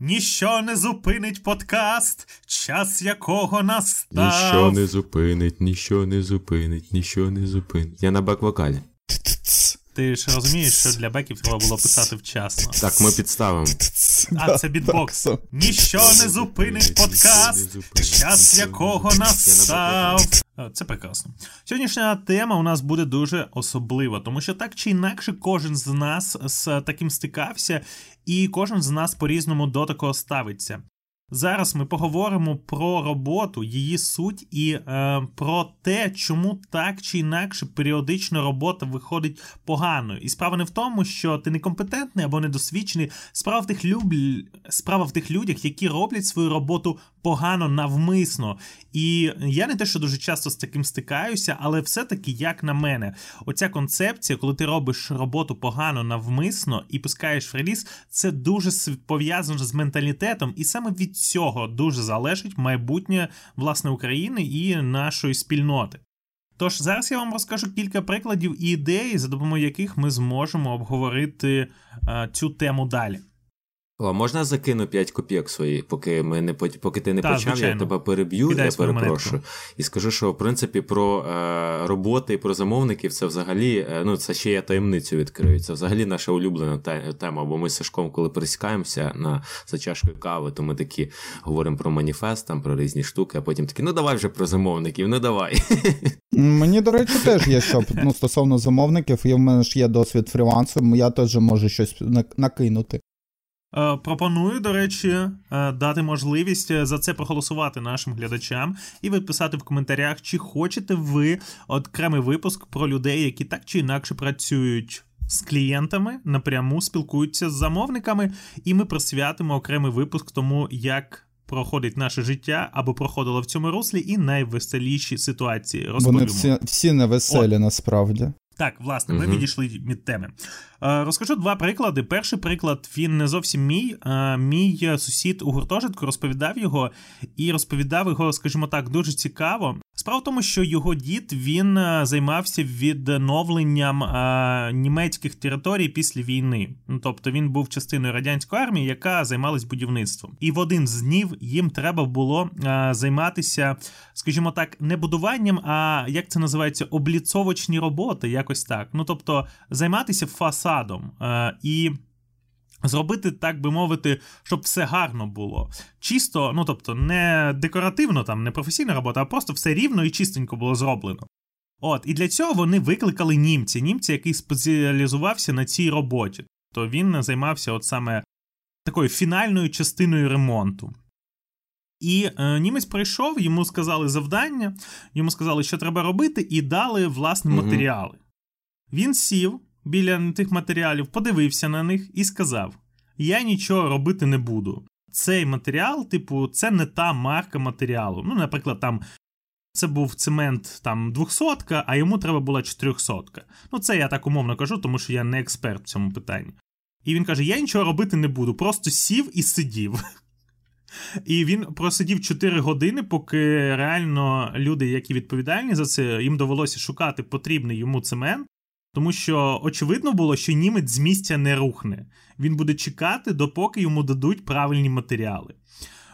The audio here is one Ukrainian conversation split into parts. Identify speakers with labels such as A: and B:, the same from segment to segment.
A: Ніщо не зупинить подкаст, час якого настав.
B: Ніщо не зупинить, ніщо не зупинить, ніщо не зупинить. Я на бек-вокалі.
A: Ти ж розумієш, що для беків треба було писати вчасно.
B: Так, ми підставимо.
A: А це бітбокс. Ніщо не зупинить подкаст, час якого настав. Це прекрасно. Сьогоднішня тема у нас буде дуже особлива, тому що так чи інакше кожен з нас з таким стикався, і кожен з нас по-різному до такого ставиться. Зараз ми поговоримо про роботу, її суть і е, про те, чому так чи інакше періодично робота виходить поганою. І справа не в тому, що ти некомпетентний або недосвідчений. Справа в тих люб... справа в тих людях, які роблять свою роботу погано навмисно. І я не те, що дуже часто з таким стикаюся, але все-таки, як на мене, оця концепція, коли ти робиш роботу погано навмисно і пускаєш в реліз, це дуже пов'язано з менталітетом, і саме від цього дуже залежить майбутнє власне України і нашої спільноти. Тож зараз я вам розкажу кілька прикладів і ідей, за допомогою яких ми зможемо обговорити е, цю тему далі.
B: О, можна закину 5 копійок свої, поки ми не поки ти не
A: Та,
B: почав,
A: звичайно.
B: я тебе переб'ю,
A: Кидай
B: я перепрошую. І скажу, що в принципі про е, роботи і про замовників це взагалі, е, ну це ще я таємницю відкрию. Це взагалі наша улюблена те- тема. Бо ми з Сашком, коли пересікаємося на за чашкою кави, то ми такі говоримо про маніфест, там про різні штуки, а потім такі, ну давай вже про замовників, ну давай.
C: Мені, до речі, теж є що ну, стосовно замовників, і в мене ж є досвід фрілансу, я теж можу щось накинути.
A: Е, Пропоную, до речі, е, дати можливість е, за це проголосувати нашим глядачам і відписати в коментарях, чи хочете ви окремий випуск про людей, які так чи інакше працюють з клієнтами, напряму спілкуються з замовниками, і ми присвятимо окремий випуск тому, як. Проходить наше життя або проходило в цьому руслі, і найвеселіші ситуації розповімо.
C: Вони всі, всі невеселі насправді.
A: Так, власне, ми
B: Мгм.
A: відійшли від теми. Е, розкажу два приклади. Перший приклад він не зовсім мій. Е, мій сусід у гуртожитку розповідав його і розповідав його, скажімо так, дуже цікаво. Справа в тому, що його дід він е, займався відновленням е, німецьких територій після війни. Ну, тобто він був частиною радянської армії, яка займалась будівництвом. І в один з днів їм треба було е, займатися, скажімо так, не будуванням, а як це називається, обліцовочні роботи, якось так. Ну тобто займатися фасадом. Е, і Зробити, так би мовити, щоб все гарно було. Чисто, ну тобто, не декоративно, там, не професійна робота, а просто все рівно і чистенько було зроблено. От, і для цього вони викликали німця, німця, який спеціалізувався на цій роботі. То він займався от саме такою фінальною частиною ремонту. І е, німець прийшов, йому сказали завдання, йому сказали, що треба робити, і дали власне
B: Мгм.
A: матеріали. Він сів біля тих матеріалів, подивився на них і сказав: Я нічого робити не буду. Цей матеріал, типу, це не та марка матеріалу. Ну, наприклад, там це був цемент там 200, а йому треба була 400. Ну, це я так умовно кажу, тому що я не експерт в цьому питанні. І він каже: Я нічого робити не буду, просто сів і сидів. І він просидів 4 години, поки реально люди, які відповідальні за це, їм довелося шукати потрібний йому цемент, тому що очевидно було, що німець з місця не рухне. Він буде чекати, допоки йому дадуть правильні матеріали.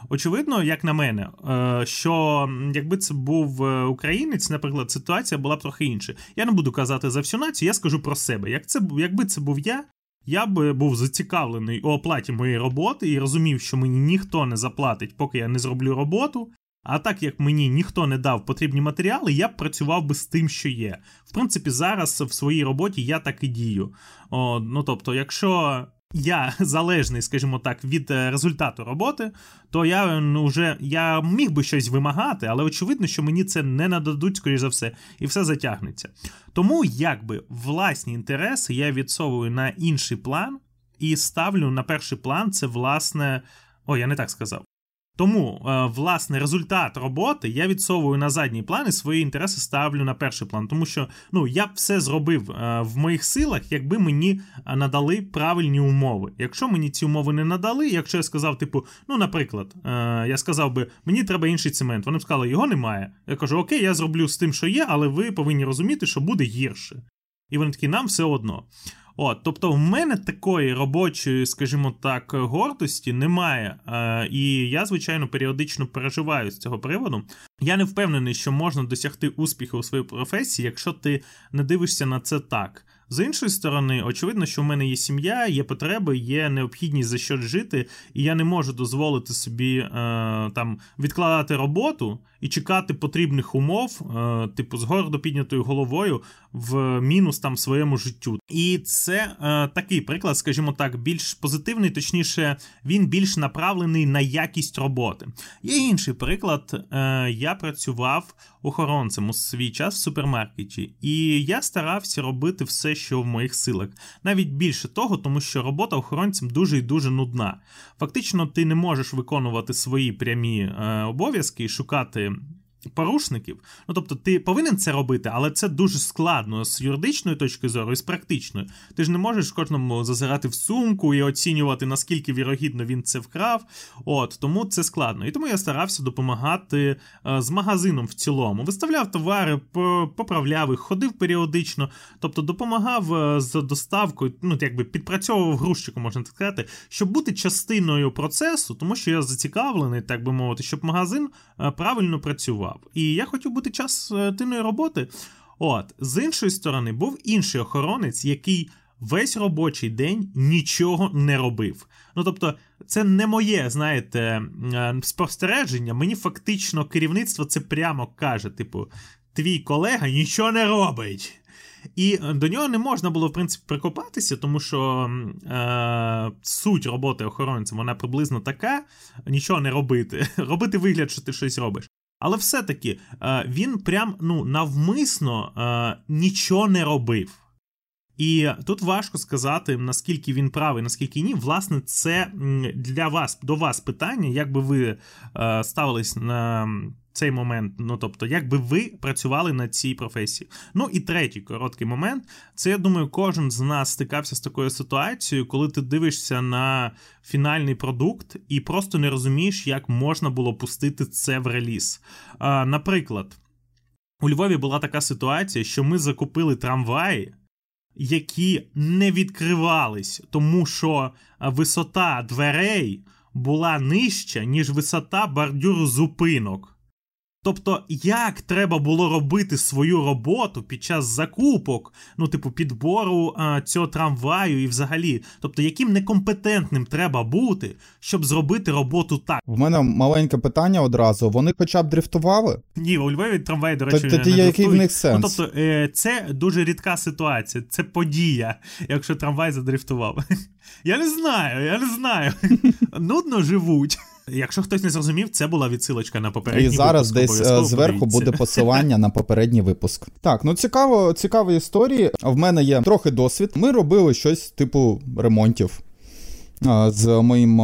A: Очевидно, як на мене, е, що якби це був е, українець, наприклад, ситуація була б трохи інша. Я не буду казати за всю націю, я скажу про себе. Як це, якби це був я, я б був зацікавлений у оплаті моєї роботи і розумів, що мені ніхто не заплатить, поки я не зроблю роботу. А так як мені ніхто не дав потрібні матеріали, я б працював би з тим, що є. В принципі, зараз в своїй роботі я так і дію. О, ну тобто, якщо я залежний, скажімо так, від е, результату роботи, то я ну, вже я міг би щось вимагати, але очевидно, що мені це не нададуть, скоріш за все, і все затягнеться. Тому якби власні інтереси я відсовую на інший план і ставлю на перший план це власне. О, я не так сказав. Тому, е, власне, результат роботи я відсовую на задній план і свої інтереси ставлю на перший план. Тому що ну, я б все зробив е, в моїх силах, якби мені е, надали правильні умови. Якщо мені ці умови не надали, якщо я сказав, типу, ну, наприклад, я сказав би, мені треба інший цемент. Вони б сказали, його немає. Я кажу, окей, я зроблю з тим, що є, але ви повинні розуміти, що буде гірше. І вони такі, нам все одно. От, Тобто, в мене такої робочої, скажімо так, гордості немає. Е, І я, звичайно, періодично переживаю з цього приводу. Я не впевнений, що можна досягти успіху у своїй професії, якщо ти не дивишся на це так. З іншої сторони, очевидно, що в мене є сім'я, є потреби, є необхідність за що жити, і я не можу дозволити собі е, там відкладати роботу і чекати потрібних умов, е, типу, з гордо піднятою головою в мінус там своєму життю. І це е, такий приклад, скажімо так, більш позитивний, точніше, він більш направлений на якість роботи. Є інший приклад. Е, я працював охоронцем у свій час в супермаркеті, і я старався робити все, що в моїх силах. Навіть більше того, тому що робота охоронцем дуже і дуже нудна. Фактично, ти не можеш виконувати свої прямі обов'язки і шукати game. Порушників. Ну тобто, ти повинен це робити, але це дуже складно з юридичної точки зору і з практичної. Ти ж не можеш кожному зазирати в сумку і оцінювати, наскільки вірогідно він це вкрав. От тому це складно. І тому я старався допомагати е, з магазином в цілому. Виставляв товари, поправляв їх, ходив періодично, тобто допомагав е, з доставкою, ну якби підпрацьовував грузчику, можна так сказати, щоб бути частиною процесу, тому що я зацікавлений, так би мовити, щоб магазин е, правильно працював працював. І я хотів бути частиною роботи. От, з іншої сторони, був інший охоронець, який весь робочий день нічого не робив. Ну тобто, це не моє, знаєте, е, спостереження. Мені фактично керівництво це прямо каже: типу, твій колега нічого не робить. І до нього не можна було, в принципі, прикопатися, тому що е, суть роботи охоронця вона приблизно така: нічого не робити. Робити вигляд, що ти щось робиш. Але все-таки е, він прям ну, навмисно е, нічого не робив. І тут важко сказати, наскільки він правий, наскільки ні. Власне, це для вас до вас питання, як би ви е, ставились на цей момент. Ну тобто, як би ви працювали на цій професії. Ну і третій короткий момент. Це я думаю, кожен з нас стикався з такою ситуацією, коли ти дивишся на фінальний продукт і просто не розумієш, як можна було пустити це в реліз. А, Наприклад, у Львові була така ситуація, що ми закупили трамваї. Які не відкривались, тому що висота дверей була нижча, ніж висота бордюру зупинок. Тобто, як треба було робити свою роботу під час закупок, ну, типу, підбору а, цього трамваю і взагалі, тобто, яким некомпетентним треба бути, щоб зробити роботу так?
C: В мене маленьке питання одразу. Вони хоча б дрифтували?
A: Ні, у Львові трамваї, до речі,
C: Т- не, не який в них сенс?
A: Ну, тобто, е, це дуже рідка ситуація, це подія, якщо трамвай задрифтував. Я не знаю, я не знаю. Нудно живуть. Якщо хтось не зрозумів, це була відсилочка на попередній
C: випуск. І зараз
A: випуск,
C: десь зверху буде посилання на попередній випуск. Так, ну цікаво, цікаві історії. В мене є трохи досвід. Ми робили щось типу ремонтів. З моїм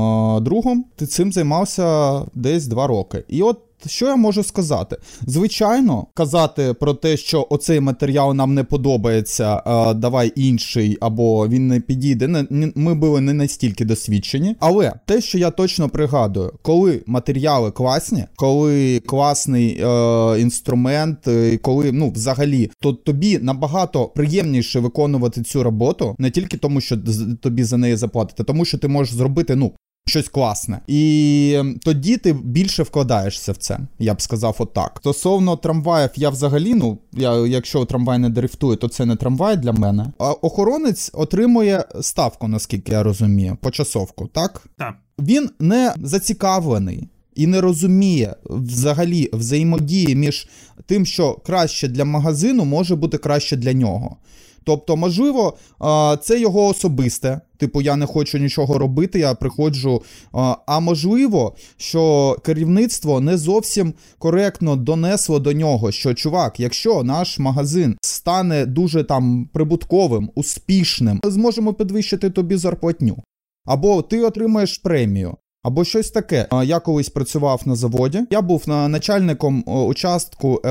C: другом ти цим займався десь два роки. І от що я можу сказати? Звичайно, казати про те, що оцей матеріал нам не подобається, а, давай інший, або він не підійде. Ми були не настільки досвідчені. Але те, що я точно пригадую, коли матеріали класні, коли класний е, інструмент, е, коли ну взагалі, то тобі набагато приємніше виконувати цю роботу, не тільки тому, що тобі за неї заплатити, тому що ти можеш зробити ну щось класне. І тоді ти більше вкладаєшся в це, я б сказав, отак. Стосовно трамваїв, я взагалі, ну, я, якщо трамвай не дрифтує, то це не трамвай для мене. А охоронець отримує ставку, наскільки я розумію, почасовку, так?
A: Так.
C: Він не зацікавлений. І не розуміє взагалі взаємодії між тим, що краще для магазину може бути краще для нього. Тобто, можливо, це його особисте. Типу, я не хочу нічого робити, я приходжу. А можливо, що керівництво не зовсім коректно донесло до нього, що чувак, якщо наш магазин стане дуже там прибутковим, успішним, ми зможемо підвищити тобі зарплатню. Або ти отримаєш премію. Або щось таке. Я колись працював на заводі. Я був начальником участку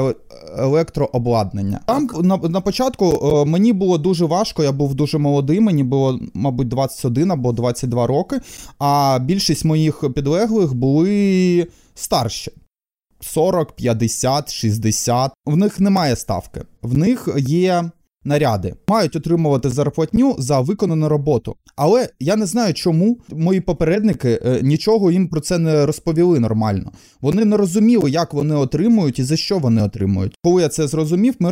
C: електрообладнання. Там на на початку мені було дуже важко. Я був дуже молодий. Мені було, мабуть, 21 або 22 роки. А більшість моїх підлеглих були старші. 40, 50, 60. В них немає ставки. В них є наряди, мають отримувати зарплатню за виконану роботу. Але я не знаю, чому мої попередники е, нічого їм про це не розповіли нормально. Вони не розуміли, як вони отримують і за що вони отримують. Коли я це зрозумів, ми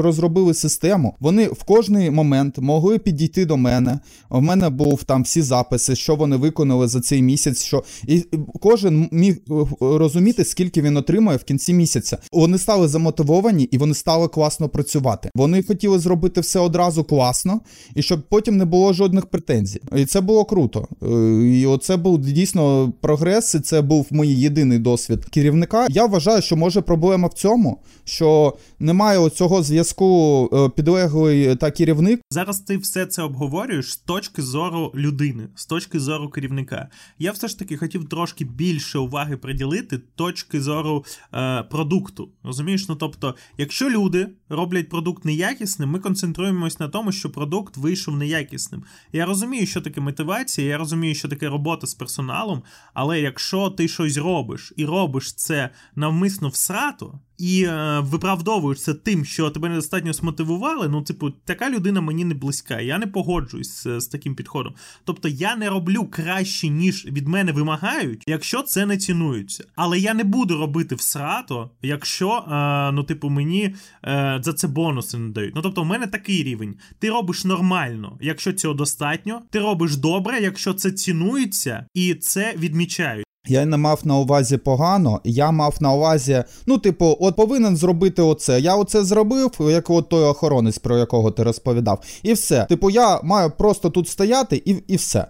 C: розробили систему. Вони в кожний момент могли підійти до мене. У мене був там всі записи, що вони виконали за цей місяць. Що і кожен міг е, розуміти, скільки він отримує в кінці місяця. Вони стали замотивовані і вони стали класно працювати. Вони хотіли зробити все одразу класно, і щоб потім не було жодних претензій. І це було круто. Е, і оце був дійсно прогрес. і Це був мій єдиний досвід керівника. Я вважаю, що може проблема в цьому, що немає цього зв'язку е, підлеглий та керівник.
A: Зараз ти все це обговорюєш з точки зору людини, з точки зору керівника. Я все ж таки хотів трошки більше уваги приділити точки зору е, продукту. Розумієш? Ну тобто, якщо люди роблять продукт неякісним, ми концентруємось на тому, що продукт вийшов неякісним. Я розумію, що таке мотивація, я розумію, що таке робота з персоналом, але якщо ти щось робиш і робиш це навмисно всрато, і е, виправдовуєш це тим, що тебе недостатньо смотивували, ну, типу, така людина мені не близька. Я не погоджуюсь з, з таким підходом. Тобто я не роблю краще, ніж від мене вимагають, якщо це не цінується. Але я не буду робити всрато, якщо, е, ну, типу, мені е, за це бонуси не дають. Ну, тобто, в мене такий рівень. Ти робиш нормально, якщо цього достатньо, ти робиш добре, якщо це цінується, і це відмічають.
C: Я не мав на увазі погано, я мав на увазі, ну, типу, от повинен зробити оце. Я оце зробив, як от той охоронець, про якого ти розповідав. І все. Типу, я маю просто тут стояти і і все.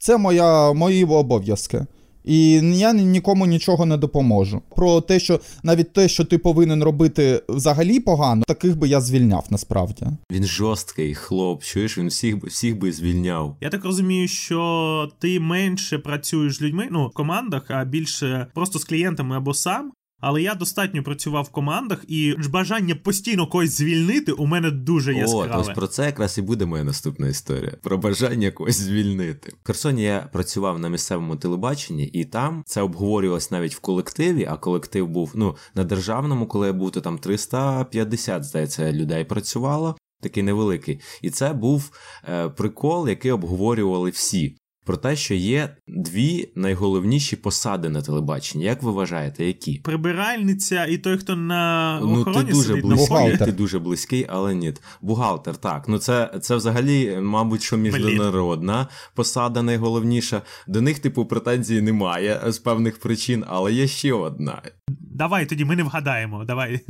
C: Це моя, мої обов'язки. І я нікому нічого не допоможу. Про те, що навіть те, що ти повинен робити взагалі погано, таких би я звільняв насправді.
B: Він жорсткий хлоп, чуєш, він всіх всіх би звільняв.
A: Я так розумію, що ти менше працюєш з людьми, ну в командах, а більше просто з клієнтами або сам. Але я достатньо працював в командах, і бажання постійно когось звільнити у мене дуже яскраве.
B: О, ось про це якраз і буде моя наступна історія. Про бажання когось звільнити. В Херсоні я працював на місцевому телебаченні, і там це обговорювалось навіть в колективі. А колектив був ну на державному, коли я був, то там 350, здається, людей працювало. Такий невеликий, і це був е, прикол, який обговорювали всі про те, що є дві найголовніші посади на телебаченні. Як ви вважаєте, які?
A: Прибиральниця і той, хто на охороні
B: ну, ти дуже
A: сидить
B: близький,
A: на
B: ти дуже близький, але ні. Бухгалтер, так. Ну це це взагалі, мабуть, що міжнародна Блін. посада найголовніша. До них, типу, претензій немає з певних причин, але є ще одна.
A: Давай тоді ми не вгадаємо. Давай.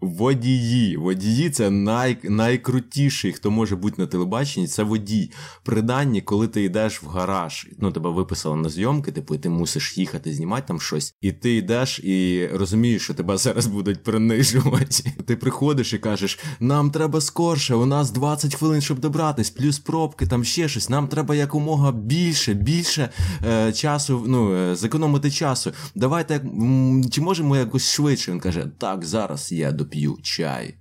B: Водії. Водії це най, найкрутіший, хто може бути на телебаченні, це водій. Приданні, коли ти йдеш в гараж, ну тебе виписали на зйомки, типу, і ти мусиш їхати, знімати там щось, і ти йдеш і розумієш, що тебе зараз будуть принижувати. Ти приходиш і кажеш: нам треба скорше, у нас 20 хвилин, щоб добратись, плюс пробки, там ще щось. Нам треба якомога більше, більше е, часу, ну, е, зекономити часу. Давайте, м- чи можемо якось швидше? Він каже, так, зараз я до п'ю чай,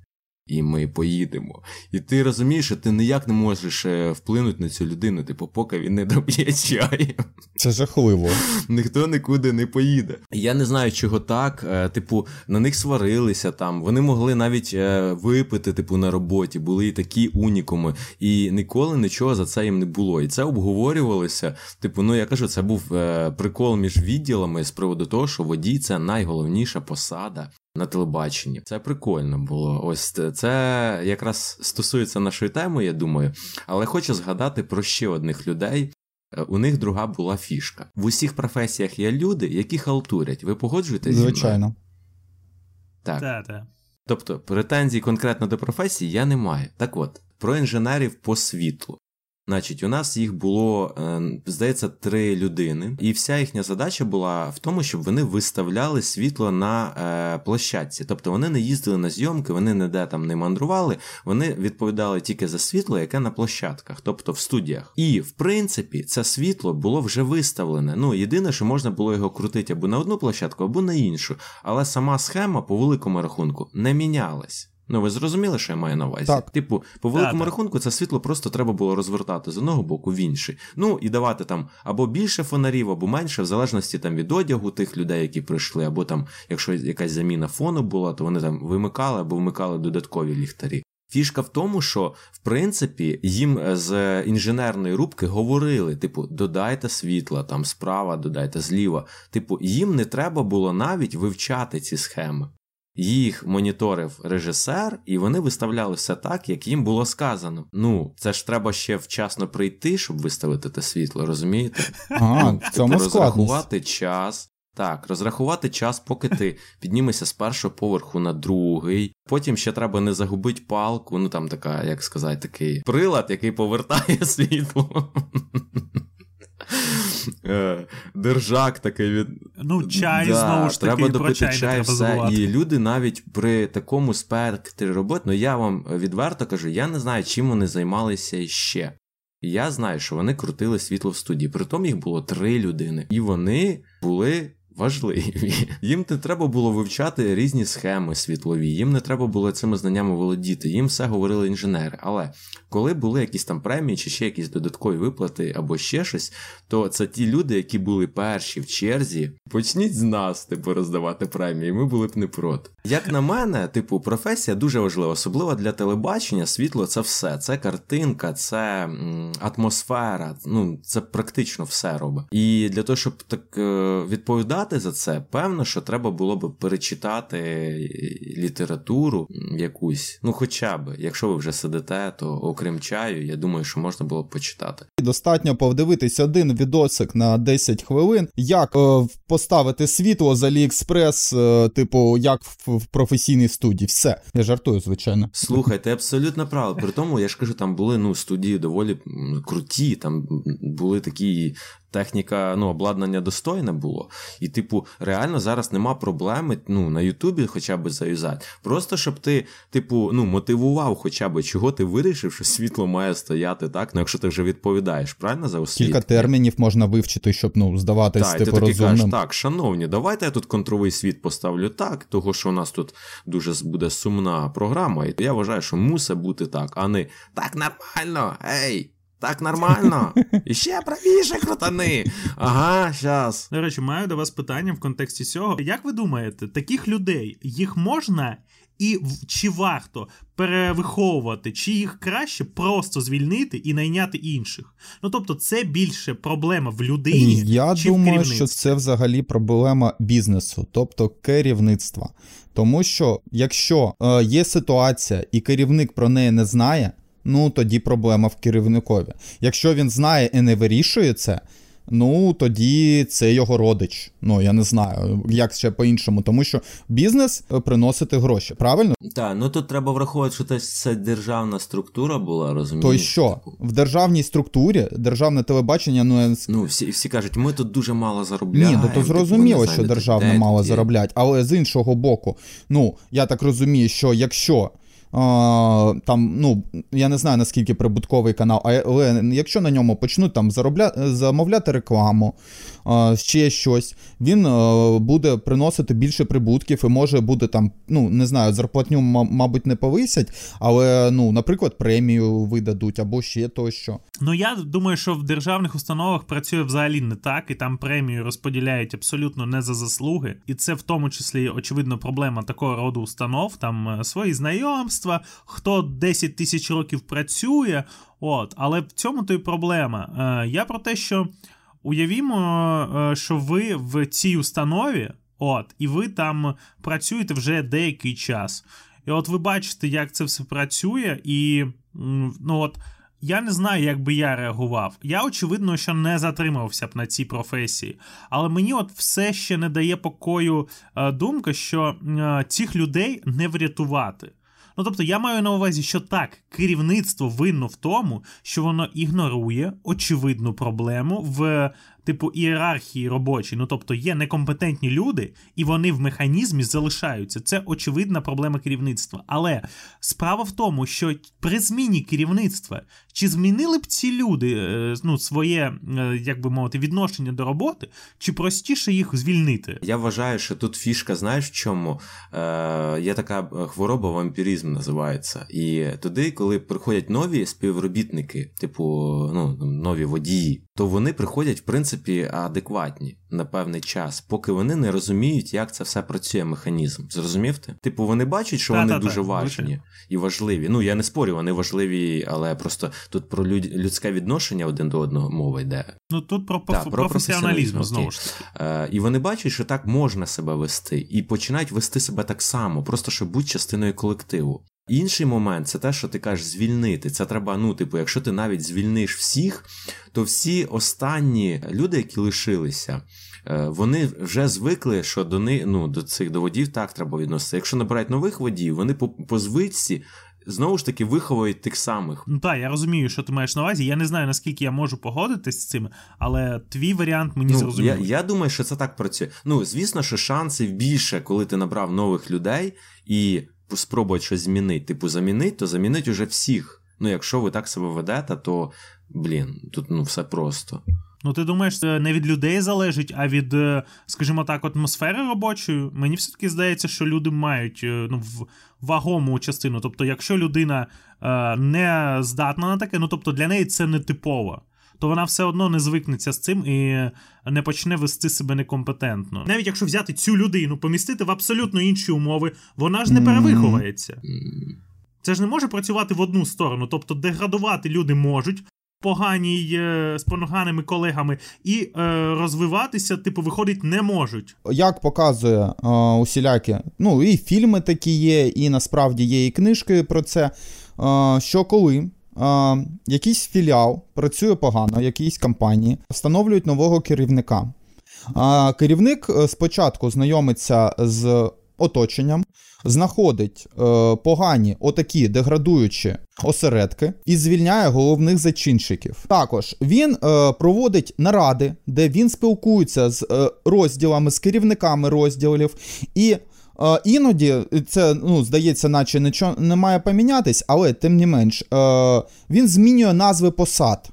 B: і ми поїдемо. І ти розумієш, що ти ніяк не можеш е, вплинути на цю людину, типу, поки він не доп'є чай.
C: Це жахливо.
B: Ніхто нікуди не поїде. Я не знаю, чого так. Е, типу, на них сварилися там. Вони могли навіть е, випити, типу, на роботі, були і такі унікуми, і ніколи нічого за це їм не було. І це обговорювалося. Типу, ну я кажу, це був прикол між відділами з приводу того, що водій це найголовніша посада на телебаченні. Це прикольно було. Ось це якраз стосується нашої теми, я думаю. Але хочу згадати про ще одних людей. Е, у них друга була фішка. В усіх професіях є люди, які халтурять. Ви погоджуєтесь?
C: Звичайно.
B: Так.
A: Та-та.
B: Тобто претензій конкретно до професії я не маю. Так от, про інженерів по світлу. Значить, у нас їх було, е, здається, три людини, і вся їхня задача була в тому, щоб вони виставляли світло на е, площадці. Тобто вони не їздили на зйомки, вони ніде там не мандрували, вони відповідали тільки за світло, яке на площадках, тобто в студіях. І в принципі, це світло було вже виставлене. Ну єдине, що можна було його крутити або на одну площадку, або на іншу. Але сама схема по великому рахунку не мінялась. Ну, ви зрозуміли, що я маю на увазі?
C: Так.
B: Типу, по великому так, рахунку, це світло просто треба було розвертати з одного боку в інший. Ну і давати там або більше фонарів, або менше, в залежності там від одягу тих людей, які прийшли, або там, якщо якась заміна фону була, то вони там вимикали або вмикали додаткові ліхтарі. Фішка в тому, що в принципі їм з інженерної рубки говорили: типу, додайте світла, там справа, додайте зліва. Типу, їм не треба було навіть вивчати ці схеми. Їх моніторив режисер, і вони виставляли все так, як їм було сказано. Ну, це ж треба ще вчасно прийти, щоб виставити те світло, розумієте?
C: А, в цьому
B: розрахувати час. Так, розрахувати час, поки ти піднімешся з першого поверху на другий. Потім ще треба не загубити палку. Ну там така, як сказати, такий прилад, який повертає світло. Е, Держак такий від.
A: Ну, чай
B: Да,
A: знову ж таки,
B: треба допити
A: чай
B: чай,
A: треба
B: все.
A: забувати.
B: І люди навіть при такому спектрі робот, ну я вам відверто кажу, я не знаю, чим вони займалися ще. Я знаю, що вони крутили світло в студії. Притом їх було три людини, і вони були важливі. Їм не треба було вивчати різні схеми світлові, їм не треба було цими знаннями володіти, їм все говорили інженери. Але коли були якісь там премії чи ще якісь додаткові виплати або ще щось, то це ті люди, які були перші в черзі. Почніть з нас, типу, роздавати премії, ми були б не проти. Як на мене, типу, професія дуже важлива, особливо для телебачення. Світло це все. Це картинка, це атмосфера. Ну, це практично все робить. І для того, щоб так е, відповідати за це, певно, що треба було б перечитати літературу якусь. Ну, хоча б, якщо ви вже сидите, то окрім чаю, я думаю, що можна було б почитати.
C: Достатньо подивитись один відосик на 10 хвилин, як е, поставити світло з Аліекспрес, е, типу, як в, в професійній студії. Все. Я жартую, звичайно.
B: Слухай, ти абсолютно прав. При тому, я ж кажу, там були ну, студії доволі круті, там були такі. Техніка, ну, обладнання достойне було. І, типу, реально зараз нема проблеми ну, на Ютубі хоча б заюзати. Просто щоб ти, типу, ну, мотивував хоча б, чого ти вирішив, що світло має стояти так, ну якщо ти вже відповідаєш, правильно за освіту?
C: Кілька термінів можна вивчити, щоб ну, здаватись,
B: Так, і ти
C: типу,
B: такий кажеш, так, шановні, давайте я тут контровий світ поставлю так, того що у нас тут дуже буде сумна програма, і я вважаю, що мусить бути так, а не так нормально, ей, так нормально, і ще правіше крутани. Ага, щас.
A: До речі, маю до вас питання в контексті цього. Як ви думаєте, таких людей їх можна і в- чи варто перевиховувати, чи їх краще просто звільнити і найняти інших? Ну тобто, це більше проблема в людині.
C: Я
A: чи
C: думаю,
A: керівництві?
C: що це взагалі проблема бізнесу, тобто керівництва. Тому що якщо е, є ситуація і керівник про неї не знає, ну тоді проблема в керівникові. Якщо він знає і не вирішує це. Ну, тоді це його родич. Ну, я не знаю, як ще по-іншому, тому що бізнес е, приносити гроші, правильно?
B: Так, ну тут треба враховувати, що це, державна структура була, розумієш?
C: То й що? В державній структурі державне телебачення, ну
B: Ну, всі, всі кажуть, ми тут дуже мало заробляємо.
C: Ні, ну то
B: типу,
C: зрозуміло, що державне мало заробляти, але з іншого боку, ну я так розумію, що якщо. Там, ну, я не знаю наскільки прибутковий канал, але якщо на ньому почнуть там заробля... замовляти рекламу, ще щось, він буде приносити більше прибутків і може буде там, ну не знаю, зарплатню, мабуть, не повисять, але, ну, наприклад, премію видадуть або ще тощо.
A: Ну я думаю, що в державних установах працює взагалі не так, і там премію розподіляють абсолютно не за заслуги. І це в тому числі очевидно проблема такого роду установ. Там е, свої знайомства, хто 10 тисяч років працює. От, але в цьому то й проблема. Е, Я про те, що уявімо, е, що ви в цій установі, от, і ви там працюєте вже деякий час. І от ви бачите, як це все працює, і ну от. Я не знаю, як би я реагував. Я, очевидно, що не затримався б на цій професії. Але мені от все ще не дає покою е, думка, що цих людей не врятувати. Ну тобто, я маю на увазі, що так, керівництво винно в тому, що воно ігнорує очевидну проблему в типу ієрархії робочій. Ну тобто є некомпетентні люди, і вони в механізмі залишаються. Це очевидна проблема керівництва. Але справа в тому, що при зміні керівництва чи змінили б ці люди е, ну, своє, е, як би мовити, відношення до роботи, чи простіше їх звільнити?
B: Я вважаю, що тут фішка, знаєш в чому? Е, Є така хвороба, вампіризм називається. І туди, коли приходять нові співробітники, типу ну, нові водії, то вони приходять, в принципі, принципі адекватні на певний час, поки вони не розуміють, як це все працює механізм. Зрозумів ти? Типу, вони бачать, що вони дуже важні і важливі. Ну я не спорю, вони важливі, але просто тут про люд... людське відношення один до одного мова йде.
A: Ну тут про, про професіоналізм знову ж таки.
B: Е, І вони бачать, що так можна себе вести, і починають вести себе так само, просто щоб бути частиною колективу. Інший момент це те, що ти кажеш звільнити. Це треба, ну, типу, якщо ти навіть звільниш всіх, то всі останні люди, які лишилися, вони вже звикли, що до них, ну, до цих доводів так треба відноситися. Якщо набирають нових водів, вони по, по звичці. Знову ж таки, виховують тих самих.
A: Ну так, я розумію, що ти маєш на увазі. Я не знаю, наскільки я можу погодитись з цим, але твій варіант мені
B: ну,
A: зрозумілий.
B: Я я думаю, що це так працює. Ну, звісно, що шансів більше, коли ти набрав нових людей і спробувати щось змінити. Типу, замінити, то замінить уже всіх. Ну, якщо ви так себе ведете, то блін, тут ну все просто.
A: Ну, ти думаєш, це не від людей залежить, а від, е, скажімо так, атмосфери робочої. Мені все-таки здається, що люди мають е, ну, вагому частину. Тобто, якщо людина е, не здатна на таке, ну тобто для неї це не типово то вона все одно не звикнеться з цим і не почне вести себе некомпетентно. Навіть якщо взяти цю людину, помістити в абсолютно інші умови, вона ж не перевиховується. Це ж не може працювати в одну сторону, тобто деградувати люди можуть. Поганій е, з поганими колегами і е, розвиватися, типу, виходить, не можуть.
C: Як показує е, усілякі, ну і фільми такі є, і насправді є і книжки про це. Е, що коли е, якийсь філіал працює погано, якійсь компанії, встановлюють нового керівника. Керівник е, спочатку знайомиться з оточенням, знаходить е, погані отакі деградуючі осередки і звільняє головних зачинщиків. Також він е, проводить наради, де він спілкується з е, розділами, з керівниками розділів і Е, іноді це ну, здається, наче нічого не має помінятись, але тим не менш, е, він змінює назви посад.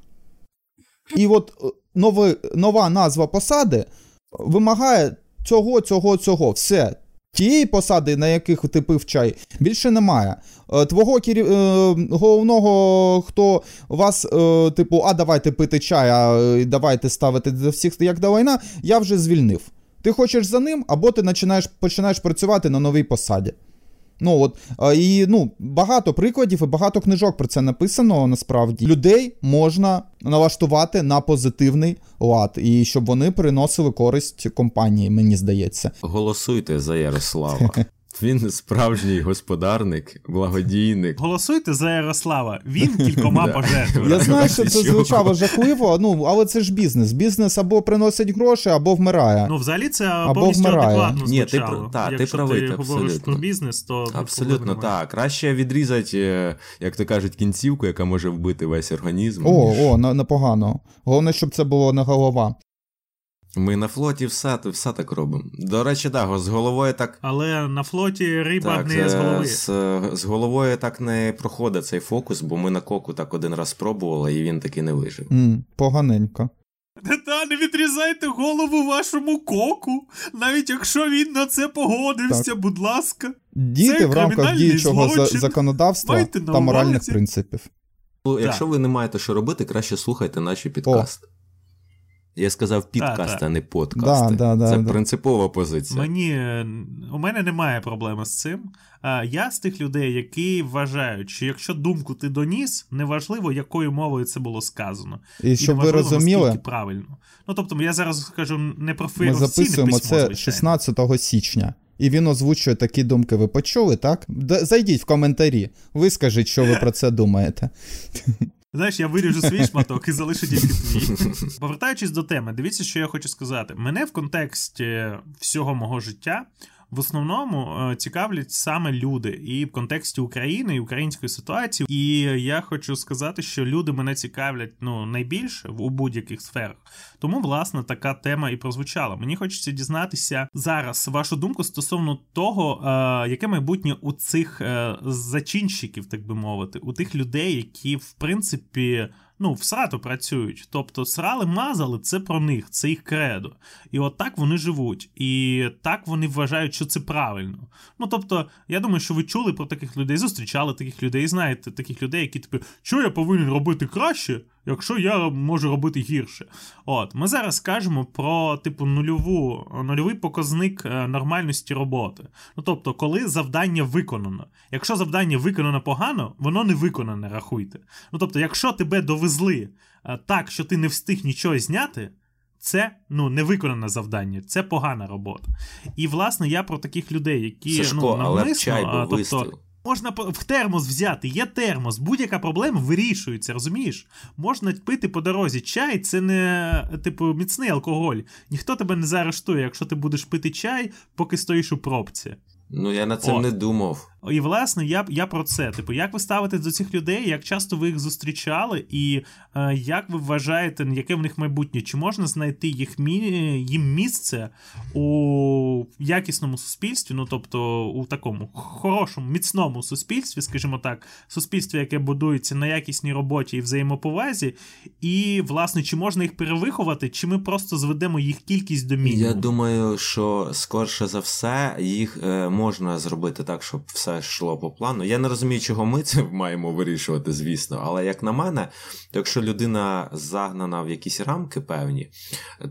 C: І от е, нова назва посади вимагає цього, цього, цього. Все. Тієї посади, на яких ти пив чай, більше немає. Твого керів... головного, хто вас, типу, а давайте пити чай, а давайте ставити до всіх як до війна, я вже звільнив. Ти хочеш за ним, або ти починаєш починаєш працювати на новій посаді. Ну от і ну багато прикладів і багато книжок про це написано. Насправді людей можна налаштувати на позитивний лад, і щоб вони приносили користь компанії, мені здається.
B: Голосуйте за Ярослава. Він справжній господарник, благодійник.
A: Голосуйте за Ярослава. Він кількома пожертвує.
C: Я знаю, що це звучало жахливо, ну але це ж бізнес. Бізнес або приносить гроші, або вмирає.
A: Ну, взагалі, це або вмирає.
B: Ні, ти, та, ти правий,
A: говориш про бізнес, то
B: абсолютно так. Краще відрізати, е, як то кажуть, кінцівку, яка може вбити весь організм.
C: О, о, непогано. Головне, щоб це було не голова.
B: Ми на флоті все все так робимо. До речі, так, з головою так.
A: Але на флоті риба так, не з голови.
B: З, з головою так не проходить цей фокус, бо ми на коку так один раз спробували, і він таки не вижив.
C: Mm, поганенько.
A: Та не відрізайте голову вашому коку, навіть якщо він на це погодився, так. будь ласка.
C: Діти
A: це
C: в рамках діючого злочин. законодавства та моральних принципів.
B: Якщо ви не маєте що робити, краще слухайте наші підкасти. О. Я сказав підкаст, а не подкаст.
C: Да, да,
B: Це
C: да,
B: принципова позиція.
A: Мені у мене немає проблеми з цим. Я з тих людей, які вважають, що якщо думку ти доніс, неважливо, якою мовою це було сказано.
C: І, і щоб ви розуміли,
A: правильно. Ну тобто, я зараз скажу не про
C: Ми записуємо це звичайно. 16 січня. І він озвучує такі думки. Ви почули, так? Зайдіть в коментарі, вискажіть, що ви про це думаєте.
A: Знаєш, я виріжу свій шматок і залишу тільки твій. Повертаючись до теми, дивіться, що я хочу сказати. Мене в контексті всього мого життя в основному е, цікавлять саме люди, і в контексті України і української ситуації. І я хочу сказати, що люди мене цікавлять ну найбільше у будь-яких сферах. Тому, власне, така тема і прозвучала. Мені хочеться дізнатися зараз вашу думку стосовно того, е, яке майбутнє у цих е, зачинщиків, так би мовити, у тих людей, які в принципі ну, в срату працюють. Тобто срали, мазали, це про них, це їх кредо. І от так вони живуть. І так вони вважають, що це правильно. Ну тобто, я думаю, що ви чули про таких людей, зустрічали таких людей, знаєте таких людей, які типу, що я повинен робити краще, якщо я можу робити гірше. От, Ми зараз кажемо про типу нульову, нульовий показник е, нормальності роботи. Ну тобто, коли завдання виконано. Якщо завдання виконано погано, воно не виконане, рахуйте. Ну тобто, якщо тебе довезли е, так, що ти не встиг нічого зняти. Це ну не виконане завдання, це погана робота. І власне я про таких людей, які
B: Сашко,
A: ну,
B: але чай був
A: тобто,
B: вистріл.
A: Можна в термос взяти, є термос, будь-яка проблема вирішується, розумієш? Можна пити по дорозі чай, це не типу міцний алкоголь. Ніхто тебе не заарештує, якщо ти будеш пити чай, поки стоїш у пробці.
B: Ну я над цим
A: От.
B: не думав.
A: І власне я я про це. Типу, як ви ставитесь до цих людей, як часто ви їх зустрічали, і е, як ви вважаєте, яке в них майбутнє? Чи можна знайти їх мі... їм місце у якісному суспільстві? Ну тобто у такому хорошому, міцному суспільстві, скажімо так, суспільстві, яке будується на якісній роботі і взаємоповазі, і власне, чи можна їх перевиховати, чи ми просто зведемо їх кількість до мінімуму?
B: Я думаю, що скорше за все їх е, можна зробити так, щоб все йшло по плану. Я не розумію, чого ми це маємо вирішувати, звісно. Але як на мене, то якщо людина загнана в якісь рамки певні,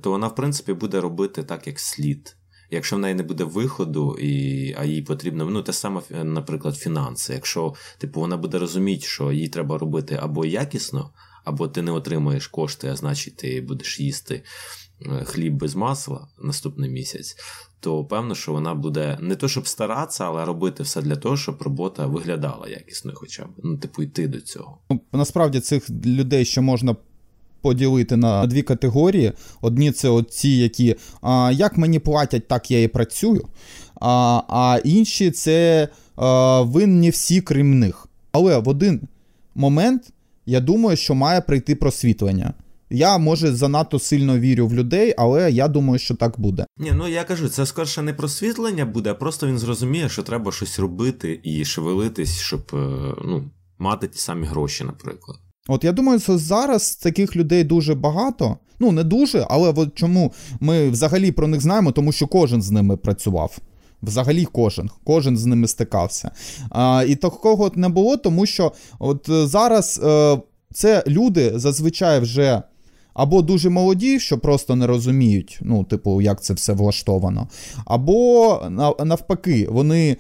B: то вона, в принципі, буде робити так, як слід. Якщо в неї не буде виходу, і, а їй потрібно, ну те саме, наприклад, фінанси. Якщо типу, вона буде розуміти, що їй треба робити або якісно, або ти не отримаєш кошти, а значить ти будеш їсти е, хліб без масла наступний місяць, то певно, що вона буде не то, щоб старатися, але робити все для того, щоб робота виглядала якісною, хоча б ну, типу, йти до цього.
C: Ну, Насправді цих людей ще можна поділити на дві категорії. Одні це ті, які а, як мені платять, так я і працюю. А а інші це а, винні всі, крім них. Але в один момент я думаю, що має прийти просвітлення. Я, може, занадто сильно вірю в людей, але я думаю, що так буде.
B: Ні, ну я кажу, це скорше не просвітлення буде, а просто він зрозуміє, що треба щось робити і шевелитись, щоб е, ну, мати ті самі гроші, наприклад.
C: От я думаю, що зараз таких людей дуже багато. Ну, не дуже, але от чому ми взагалі про них знаємо, тому що кожен з ними працював. Взагалі кожен, кожен з ними стикався. А, І такого не було, тому що от зараз е, це люди зазвичай вже або дуже молоді, що просто не розуміють, ну, типу, як це все влаштовано, або навпаки, вони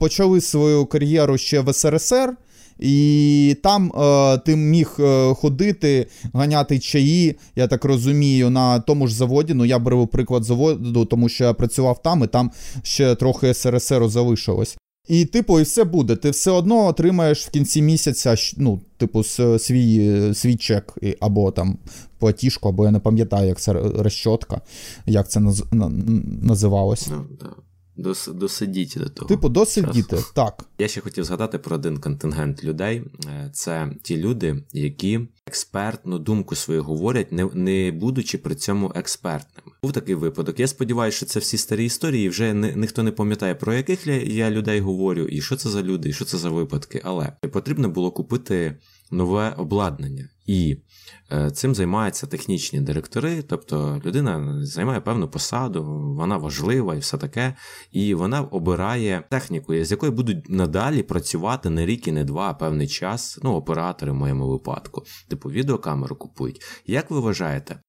C: почали свою кар'єру ще в СРСР. І там е, ти міг е, ходити, ганяти чаї, я так розумію, на тому ж заводі. Ну, я беру приклад заводу, тому що я працював там, і там ще трохи СРСР залишилось. І, типу, і все буде. Ти все одно отримаєш в кінці місяця, ну, типу, свій свій чек, або там платіжку, або я не пам'ятаю, як це розчотка, як це наз... називалось.
B: Ну, да. Дос, досидіти до того.
C: Типу, досидіти,
B: Часу.
C: так.
B: Я ще хотів згадати про один контингент людей. Це ті люди, які експертну думку свою говорять, не не будучи при цьому експертними. Був такий випадок. Я сподіваюся, що це всі старі історії. Вже не, ніхто не пам'ятає, про яких я людей говорю, і що це за люди, і що це за випадки. Але потрібно було купити нове обладнання. І е, цим займаються технічні директори, тобто людина займає певну посаду, вона важлива і все таке, і вона обирає техніку, з якою будуть надалі працювати не рік і не два, а певний час. Ну, оператори в моєму випадку, типу відеокамеру купують. Як ви вважаєте,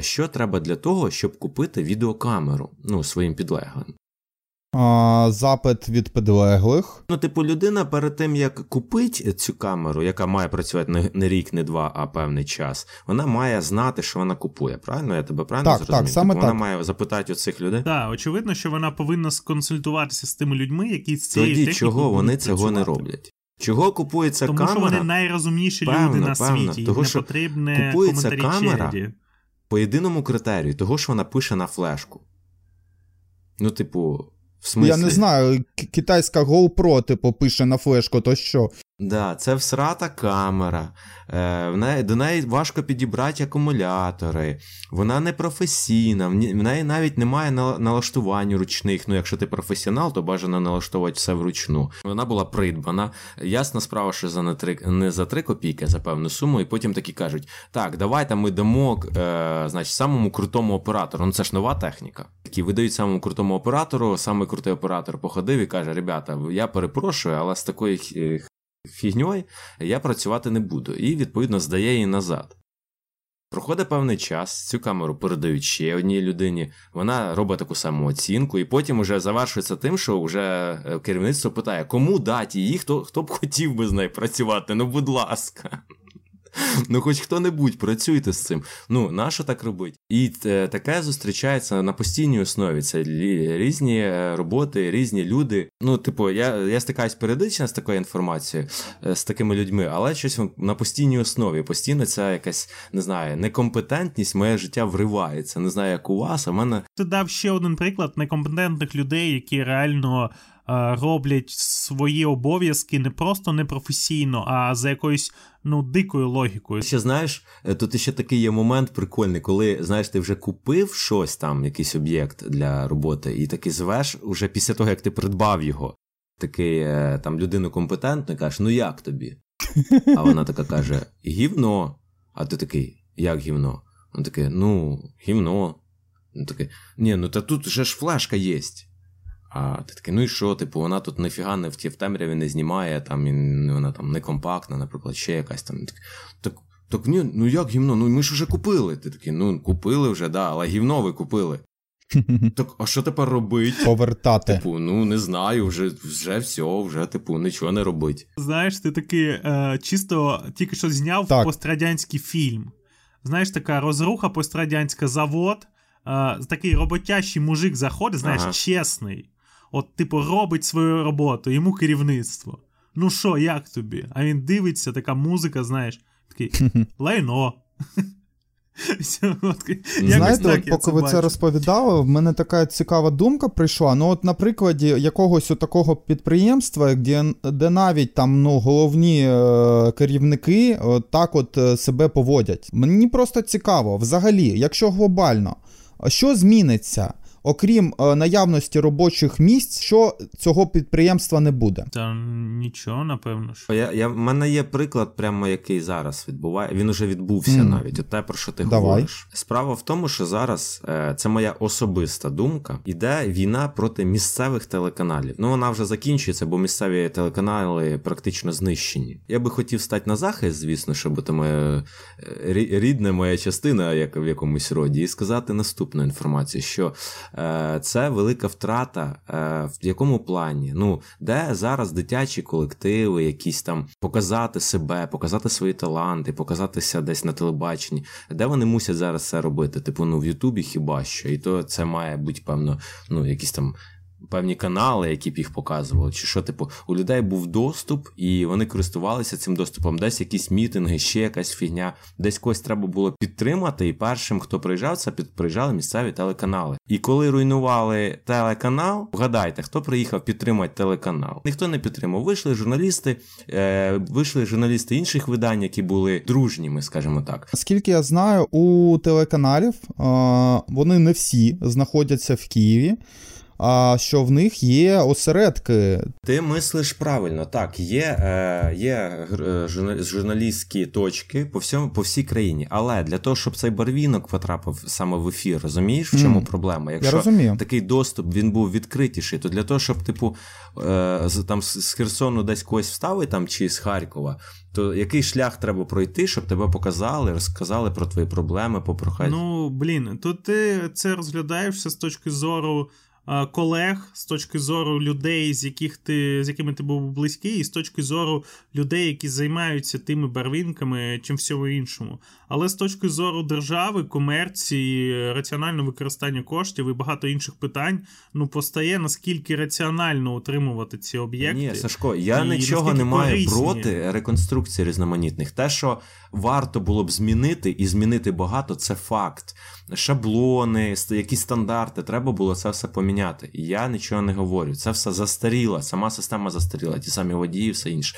B: що треба для того, щоб купити відеокамеру ну, своїм підлеглим?
C: А, Запит від підлеглих.
B: Ну, типу, людина перед тим, як купить цю камеру, яка має працювати не, не рік, не два, а певний час, вона має знати, що вона купує. Правильно? Я тебе правильно
C: так,
B: зрозумів?
C: Так, саме
B: типу,
C: так.
B: Вона має запитати у цих людей.
A: Так, очевидно, що вона повинна сконсультуватися з тими людьми, які з цією
B: Тоді
A: технікою
B: чого вони
A: будуть
B: цього
A: працювати.
B: не роблять? Чого купується
A: Тому
B: камера?
A: що вони найрозумніші
B: Певно,
A: люди на
B: певно.
A: світі,
B: Того,
A: їм не
B: що
A: потрібне
B: купується камера,
A: череді.
B: По єдиному критерію, того, що вона пише на флешку. Ну, типу, в смислі...
C: Я не знаю, китайська GoPro, типу, пише на флешку, то що?
B: Да, це всрата камера. Е, в неї, до неї важко підібрати акумулятори. Вона не професійна, в неї навіть немає налаштувань ручних. Ну, якщо ти професіонал, то бажано налаштовувати все вручну. Вона була придбана. Ясна справа, що за не, три, не за 3 копійки, а за певну суму, і потім такі кажуть: так, давайте ми дамо е, значить, самому крутому оператору. Ну це ж нова техніка. Які видають самому крутому оператору, самий крутий оператор походив і каже: Ребята, я перепрошую, але з такої е, фігньою я працювати не буду. І, відповідно, здає її назад. Проходить певний час, цю камеру передають ще одній людині. Вона робить таку саму оцінку, і потім вже завершується тим, що вже е, керівництво питає, кому дати її, хто хто б хотів би з нею працювати. Ну, будь ласка. Ну, хоч хто-небудь працюйте з цим. Ну, нащо так робить? І е, таке зустрічається на постійній основі. Це різні е, роботи, різні люди. Ну, типу, я я стикаюсь періодично з такою інформацією, е, з такими людьми, але щось на постійній основі. Постійно ця якась не знаю, некомпетентність, моє життя вривається. Не знаю, як у вас, а в мене.
A: Ти дав ще один приклад некомпетентних людей, які реально. Роблять свої обов'язки не просто непрофесійно, а за якоюсь ну, дикою логікою.
B: Ще знаєш, е, тут ще такий є момент прикольний, коли знаєш, ти вже купив щось там, якийсь об'єкт для роботи, і такий звеш уже після того, як ти придбав його. Такий е, там людину компетентну і кажеш, ну як тобі? А вона така каже: гівно. А ти такий, як гівно? Він такий, ну, гівно. Він такий, ні, ну та тут вже ж флешка єсть. А ти такий, ну і що? Типу, вона тут ніфіга не в ті в темряві не знімає, там, і вона там не компактна, наприклад, ще якась там. Так, так ні, ну як гімно? Ну ми ж вже купили. Ти такий, ну купили вже, да, але гівно ви купили. Так, а що тепер робить?
C: Повертати.
B: Типу, ну не знаю, вже вже все, вже, типу, нічого не робить.
A: Знаєш, ти такий е, чисто тільки що зняв так. пострадянський фільм. Знаєш, така розруха пострадянська завод, е, такий роботящий мужик заходить, знаєш, ага. чесний от, типу, робить свою роботу, йому керівництво. Ну що, як тобі? А він дивиться, така музика, знаєш, такий лайно.
C: Знаєте, от поки ви це розповідали, в мене така цікава думка прийшла. Ну, от на прикладі якогось такого підприємства, де де навіть там ну, головні е, керівники от так от е, себе поводять. Мені просто цікаво, взагалі, якщо глобально, що зміниться? Окрім е, наявності робочих місць, що цього підприємства не буде.
A: Та нічого, напевно.
B: що. Я, я, в мене є приклад, прямо який зараз відбуває. Він уже відбувся mm. навіть. От те, про що ти Давай. говориш. Справа в тому, що зараз е, це моя особиста думка. Іде війна проти місцевих телеканалів. Ну вона вже закінчується, бо місцеві телеканали практично знищені. Я би хотів стати на захист, звісно, щоб це моя е, рідна моя частина, як в якомусь роді, і сказати наступну інформацію, що це велика втрата. Е, в якому плані? Ну, де зараз дитячі колективи, якісь там показати себе, показати свої таланти, показатися десь на телебаченні, де вони мусять зараз це робити? Типу, ну в Ютубі хіба що? І то це має бути, певно, ну, якісь там певні канали, які б їх показували, чи що, типу, у людей був доступ, і вони користувалися цим доступом. Десь якісь мітинги, ще якась фігня, десь когось треба було підтримати. І першим, хто приїжджав, це приїжджали місцеві телеканали. І коли руйнували телеканал, вгадайте, хто приїхав підтримати телеканал? Ніхто не підтримав. Вийшли журналісти, е, вийшли журналісти інших видань, які були дружніми, скажімо так.
C: Скільки я знаю, у телеканалів е, вони не всі знаходяться в Києві а що в них є осередки.
B: Ти мислиш правильно, так, є е, є е, журналістські точки по всьому по всій країні. Але для того, щоб цей барвінок потрапив саме в ефір, розумієш, в чому mm. проблема?
C: Якщо Я розумію.
B: такий доступ він був відкритіший, то для того, щоб типу е, там з Херсону десь когось вставити там чи з Харкова. То який шлях треба пройти, щоб тебе показали, розказали про твої проблеми, попрохати?
A: Ну блін, то ти це розглядаєшся з точки зору колег з точки зору людей, з яких ти з якими ти був близький, і з точки зору людей, які займаються тими барвінками, чим всього іншому. Але з точки зору держави, комерції, раціонального використання коштів і багато інших питань, ну постає наскільки раціонально утримувати ці об'єкти.
B: Ні, Сашко, я нічого не маю проти реконструкції різноманітних. Те, що варто було б змінити і змінити багато, це факт. Шаблони, якісь стандарти, треба було це все поміняти. І я нічого не говорю. Це все застаріло, сама система застаріла, ті самі водії, все інше.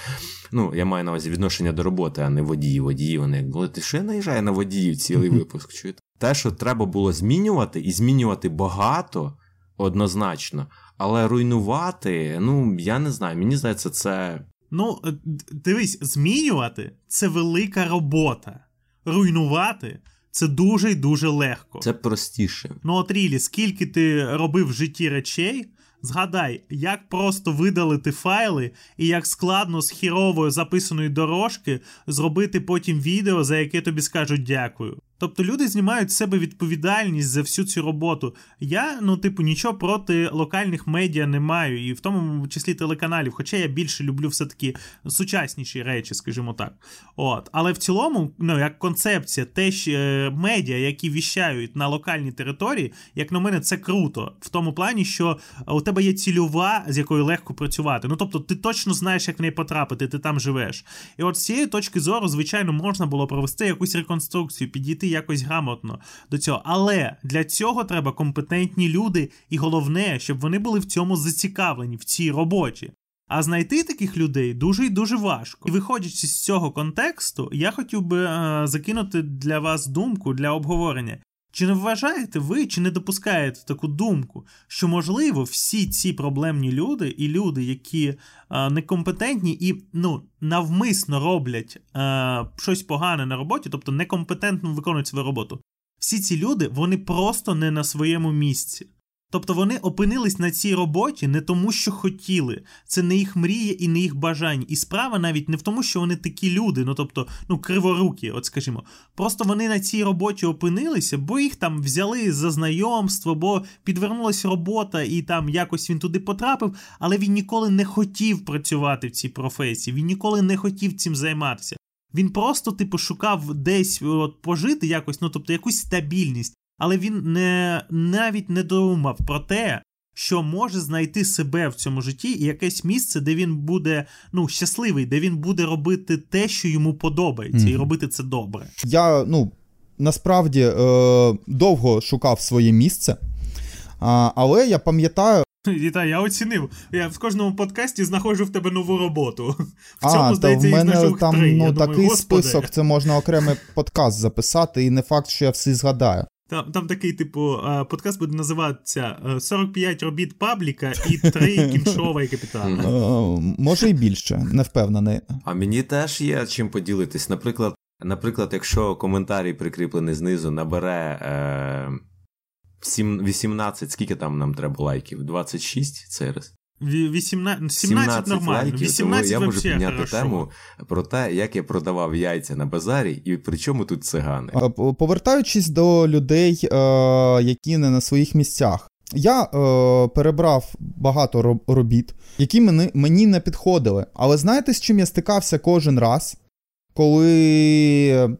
B: Ну, я маю на увазі відношення до роботи, а не водії. Водії вони як були. Ти що я наїжджаю на водіїв цілий випуск? чуєте? Те, що треба було змінювати, і змінювати багато однозначно, але руйнувати, ну я не знаю, мені здається, це.
A: Ну, е, дивись, змінювати це велика робота. Руйнувати це дуже і дуже легко.
B: Це простіше.
A: Ну, от Рілі, скільки ти робив в житті речей, згадай, як просто видалити файли і як складно з хіровою записаної дорожки зробити потім відео, за яке тобі скажуть дякую. Тобто люди знімають з себе відповідальність за всю цю роботу. Я, ну, типу, нічого проти локальних медіа не маю, і в тому числі телеканалів, хоча я більше люблю все-таки сучасніші речі, скажімо так. От. Але в цілому, ну, як концепція, те, що е, медіа, які віщають на локальній території, як на мене, це круто. В тому плані, що у тебе є цільова, з якою легко працювати. Ну, тобто, ти точно знаєш, як в неї потрапити, ти там живеш. І от з цієї точки зору, звичайно, можна було провести якусь реконструкцію, підійти якось грамотно до цього. Але для цього треба компетентні люди, і головне, щоб вони були в цьому зацікавлені, в цій роботі. А знайти таких людей дуже і дуже важко. І виходячи з цього контексту, я хотів би е, закинути для вас думку для обговорення. Чи не вважаєте ви, чи не допускаєте таку думку, що можливо всі ці проблемні люди і люди, які е, некомпетентні і ну навмисно роблять е, щось погане на роботі, тобто некомпетентно виконують свою роботу, всі ці люди вони просто не на своєму місці. Тобто вони опинились на цій роботі не тому, що хотіли. Це не їх мрія і не їх бажання. І справа навіть не в тому, що вони такі люди, ну тобто, ну, криворукі, от скажімо. Просто вони на цій роботі опинилися, бо їх там взяли за знайомство, бо підвернулася робота, і там якось він туди потрапив, але він ніколи не хотів працювати в цій професії, він ніколи не хотів цим займатися. Він просто, типу, шукав десь от, пожити якось, ну тобто якусь стабільність але він не навіть не думав про те, що може знайти себе в цьому житті і якесь місце, де він буде ну щасливий, де він буде робити те, що йому подобається, mm. і робити це добре.
C: Я ну насправді е, довго шукав своє місце, а, але я пам'ятаю.
A: Вітаю, я оцінив. Я в кожному подкасті знаходжу в тебе нову роботу.
C: В цьому, а, здається, в мене там три. ну, такий думаю, список, це можна окремий подкаст записати, і не факт, що я всі згадаю.
A: Там там такий, типу, подкаст буде називатися 45 робіт пабліка і 3 кіншова і капітана.
C: Може і більше, не впевнений.
B: А мені теж є чим поділитись. Наприклад, наприклад, якщо коментарій прикріплений знизу набере е, 18, скільки там нам треба лайків? 26 цей раз?
A: 18, 17 нормально. Лайків, 18
B: тому я можу підняти хорошо. тему про те, як я продавав яйця на базарі, і при чому тут цигани.
C: Повертаючись до людей, е, які не на своїх місцях. Я е, перебрав багато робіт, які мені, мені не підходили. Але знаєте, з чим я стикався кожен раз, коли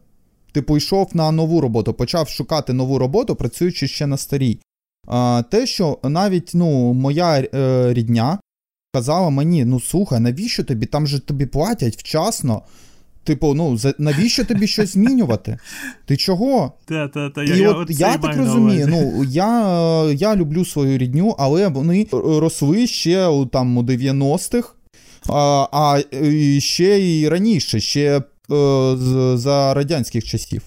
C: типу йшов на нову роботу, почав шукати нову роботу, працюючи ще на старій те, що навіть ну, моя е, рідня казала мені: ну слухай, навіщо тобі? Там же тобі платять вчасно. Типу, ну навіщо тобі щось змінювати? Ти чого?
A: Та, та, та,
C: І я, от я так розумію, ну я я люблю свою рідню, але вони росли ще там у 90-х, а а ще і раніше, ще е, за радянських часів.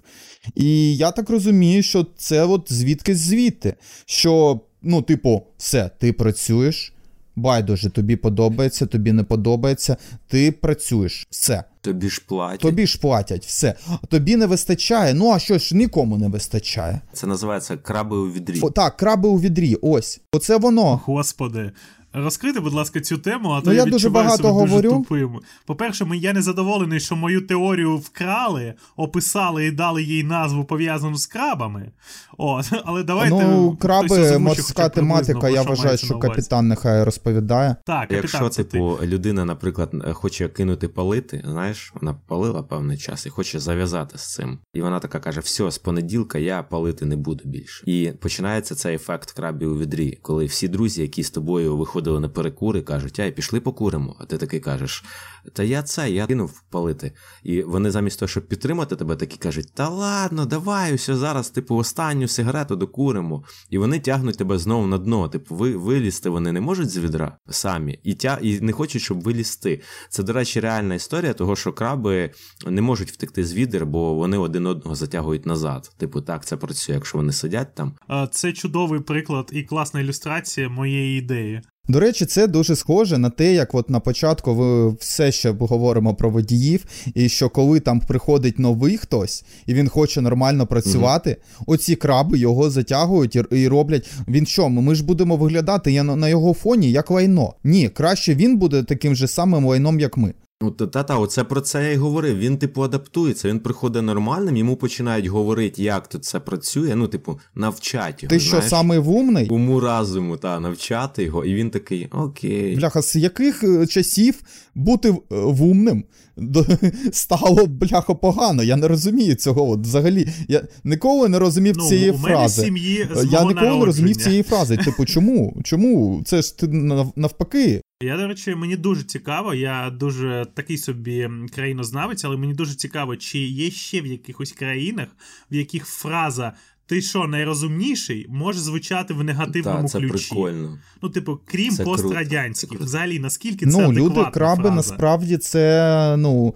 C: І я так розумію, що це от звідки звідти. Що, ну, типу, все, ти працюєш, байдуже, тобі подобається, тобі не подобається, ти працюєш, все.
B: Тобі ж платять.
C: Тобі ж платять, все. Тобі не вистачає. Ну а що ж нікому не вистачає?
B: Це називається краби у відрі.
C: О, Так, краби у відрі. Ось. Оце воно.
A: Господи. Розкрити, будь ласка, цю тему, а
C: ну,
A: то
C: я,
A: я
C: дуже багато
A: себе
C: говорю.
A: дуже тупим. По-перше, я не задоволений, що мою теорію вкрали, описали і дали їй назву пов'язану з крабами. О, але давайте.
C: Ну, краби, морська тематика, я вважаю, що капітан нехай розповідає.
A: Так,
B: капітан, Якщо, типу, ти. людина, наприклад, хоче кинути палити, знаєш, вона палила певний час і хоче зав'язати з цим. І вона така каже: все, з понеділка я палити не буду більше. І починається цей ефект крабів у відрі, коли всі друзі, які з тобою виходять виходили на перекури, кажуть, ай, пішли покуримо. А ти такий кажеш, та я це, я кинув палити. І вони замість того, щоб підтримати тебе, такі кажуть, та ладно, давай, все зараз, типу, останню сигарету докуримо. І вони тягнуть тебе знову на дно. Типу, ви вилізти вони не можуть з відра самі і тя, і не хочуть, щоб вилізти. Це, до речі, реальна історія, того, що краби не можуть втекти з відер, бо вони один одного затягують назад. Типу, так це працює, якщо вони сидять там.
A: Це чудовий приклад і класна ілюстрація моєї ідеї.
C: До речі, це дуже схоже на те, як от на початку ви все ще говоримо про водіїв, і що коли там приходить новий хтось і він хоче нормально працювати, угу. оці краби його затягують і, і роблять. Він що, ми ж будемо виглядати я на його фоні як лайно. Ні, краще він буде таким же самим лайном, як ми.
B: Ну, та-та, оце про це я й говорив. Він, типу, адаптується, він приходить нормальним, йому починають говорити, як тут це працює. Ну, типу, навчать його.
C: Ти що,
B: знаєш?
C: самий вумний?
B: Уму разуму, та, навчати його, і він такий, окей.
C: Бляха, з яких е, часів бути е, вумним стало бляха погано? Я не розумію цього. От, взагалі, я ніколи не розумів
A: Ну,
C: цієї фрази.
A: сім'ї
C: Я ніколи не розумів цієї фрази. Типу, чому? Чому? Це ж ти навпаки.
A: Я, до речі, мені дуже цікаво. Я дуже такий собі країнознавець, але мені дуже цікаво, чи є ще в якихось країнах, в яких фраза ти що найрозумніший може звучати в негативному
B: Та, це
A: ключі.
B: прикольно.
A: Ну, типу, крім
B: Це
A: пострадянських.
B: це.
A: Взагалі, наскільки це
C: Ну,
A: адекватна
C: люди краби
A: фраза?
C: насправді це, ну,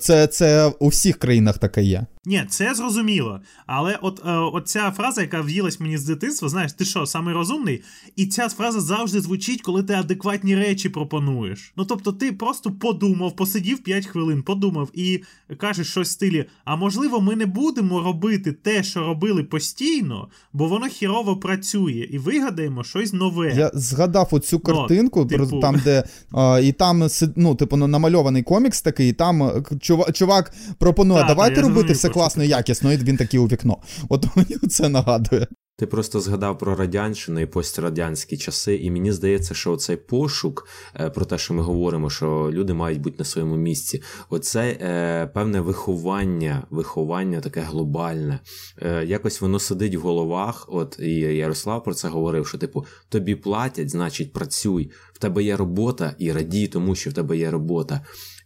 C: це, це у всіх країнах таке є.
A: Ні, це зрозуміло. Але от, е, от ця фраза, яка в'їлась мені з дитинства, знаєш, ти що, самий розумний? І ця фраза завжди звучить, коли ти адекватні речі пропонуєш. Ну тобто, ти просто подумав, посидів 5 хвилин, подумав і кажеш щось в стилі: а можливо, ми не будемо робити те, що робили постійно, бо воно хірово працює, і вигадаємо щось нове.
C: Я згадав оцю картинку, про-
A: типу.
C: там, де а, і там ну, типу, ну, намальований комікс такий, і там е, к- чува- чувак пропонує,
A: Та, та,
C: давайте робити все класно і якісно, і він такий у вікно. От мені це нагадує.
B: Ти просто згадав про радянщину і пострадянські часи, і мені здається, що цей пошук е, про те, що ми говоримо, що люди мають бути на своєму місці, оце е, певне виховання, виховання таке глобальне. Е, якось воно сидить в головах. От і Ярослав про це говорив: що типу тобі платять, значить працюй. В тебе є робота і радій, тому що в тебе є робота.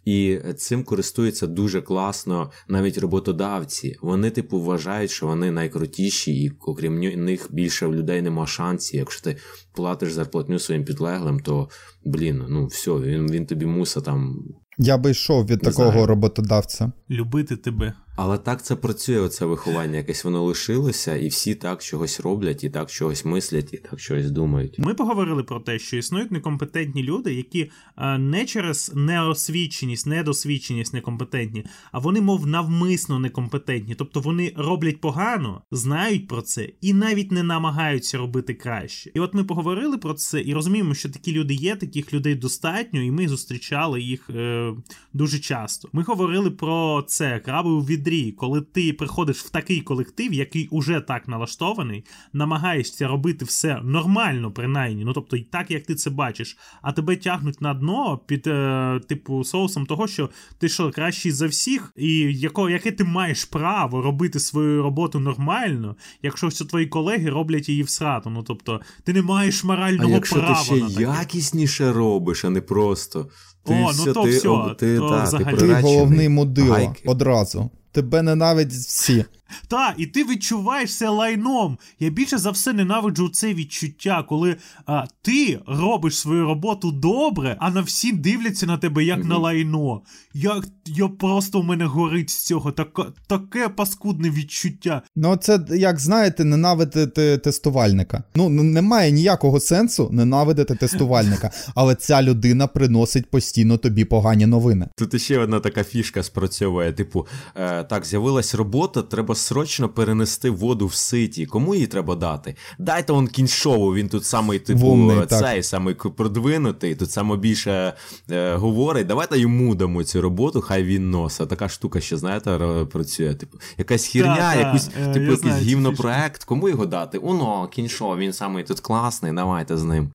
B: І цим користуються дуже класно навіть роботодавці. Вони, типу, вважають, що вони найкрутіші, і окрім них більше в людей нема шансів. Якщо ти платиш зарплатню своїм підлеглим, то блін, ну все, він, він тобі муса там.
C: Я би йшов від
B: Не
C: такого
B: знаю.
C: роботодавця.
A: Любити тебе.
B: Але так це працює, оце виховання, якесь воно лишилося, і всі так чогось роблять, і так чогось мислять, і так чогось думають.
A: Ми поговорили про те, що існують некомпетентні люди, які е, не через неосвіченість, недосвідченість некомпетентні, а вони, мов навмисно некомпетентні. Тобто вони роблять погано, знають про це і навіть не намагаються робити краще. І от ми поговорили про це і розуміємо, що такі люди є, таких людей достатньо, і ми зустрічали їх е, дуже часто. Ми говорили про це краби у відрі, коли ти приходиш в такий колектив, який уже так налаштований, намагаєшся робити все нормально, принаймні, ну тобто так, як ти це бачиш, а тебе тягнуть на дно під е, типу соусом того, що ти що кращий за всіх, і яко, яке ти маєш право робити свою роботу нормально, якщо всі твої колеги роблять її в срату. Ну тобто, ти не маєш
B: А
A: морального
B: якщо
A: права
B: ти ще
A: на таке.
B: якісніше робиш, а не просто. Ти
A: О, ну то
B: ти,
A: все,
B: об- ти,
A: то
B: та,
A: взагалі.
B: ти,
C: Ти головний
B: Гайки.
C: одразу. Тебе ненавидять всі.
A: Та, і ти відчуваєш це лайном. Я більше за все ненавиджу це відчуття, коли а, ти робиш свою роботу добре, а на всі дивляться на тебе як на лайно. Я, я просто в мене горить з цього. Таке, таке паскудне відчуття.
C: Ну, це як знаєте, ненавидити тестувальника. Ну, немає ніякого сенсу ненавидити тестувальника, але ця людина приносить постійно тобі погані новини.
B: Тут ще одна така фішка спрацьовує: типу, е, так, з'явилась робота, треба срочно перенести воду в ситі. Кому її треба дати? Дайте он кіншову, він тут самий, типу,
C: Вумний,
B: цей самий продвинутий, тут саме більше е, говорить. Давайте йому дамо цю роботу, хай він носа. Така штука, що знаєте, працює. Типу, якась херня,
A: та,
B: якусь,
A: е, я
B: типу, якийсь гівнопроект. Кому його дати? Уно, кіншов, він самий тут класний, давайте з ним.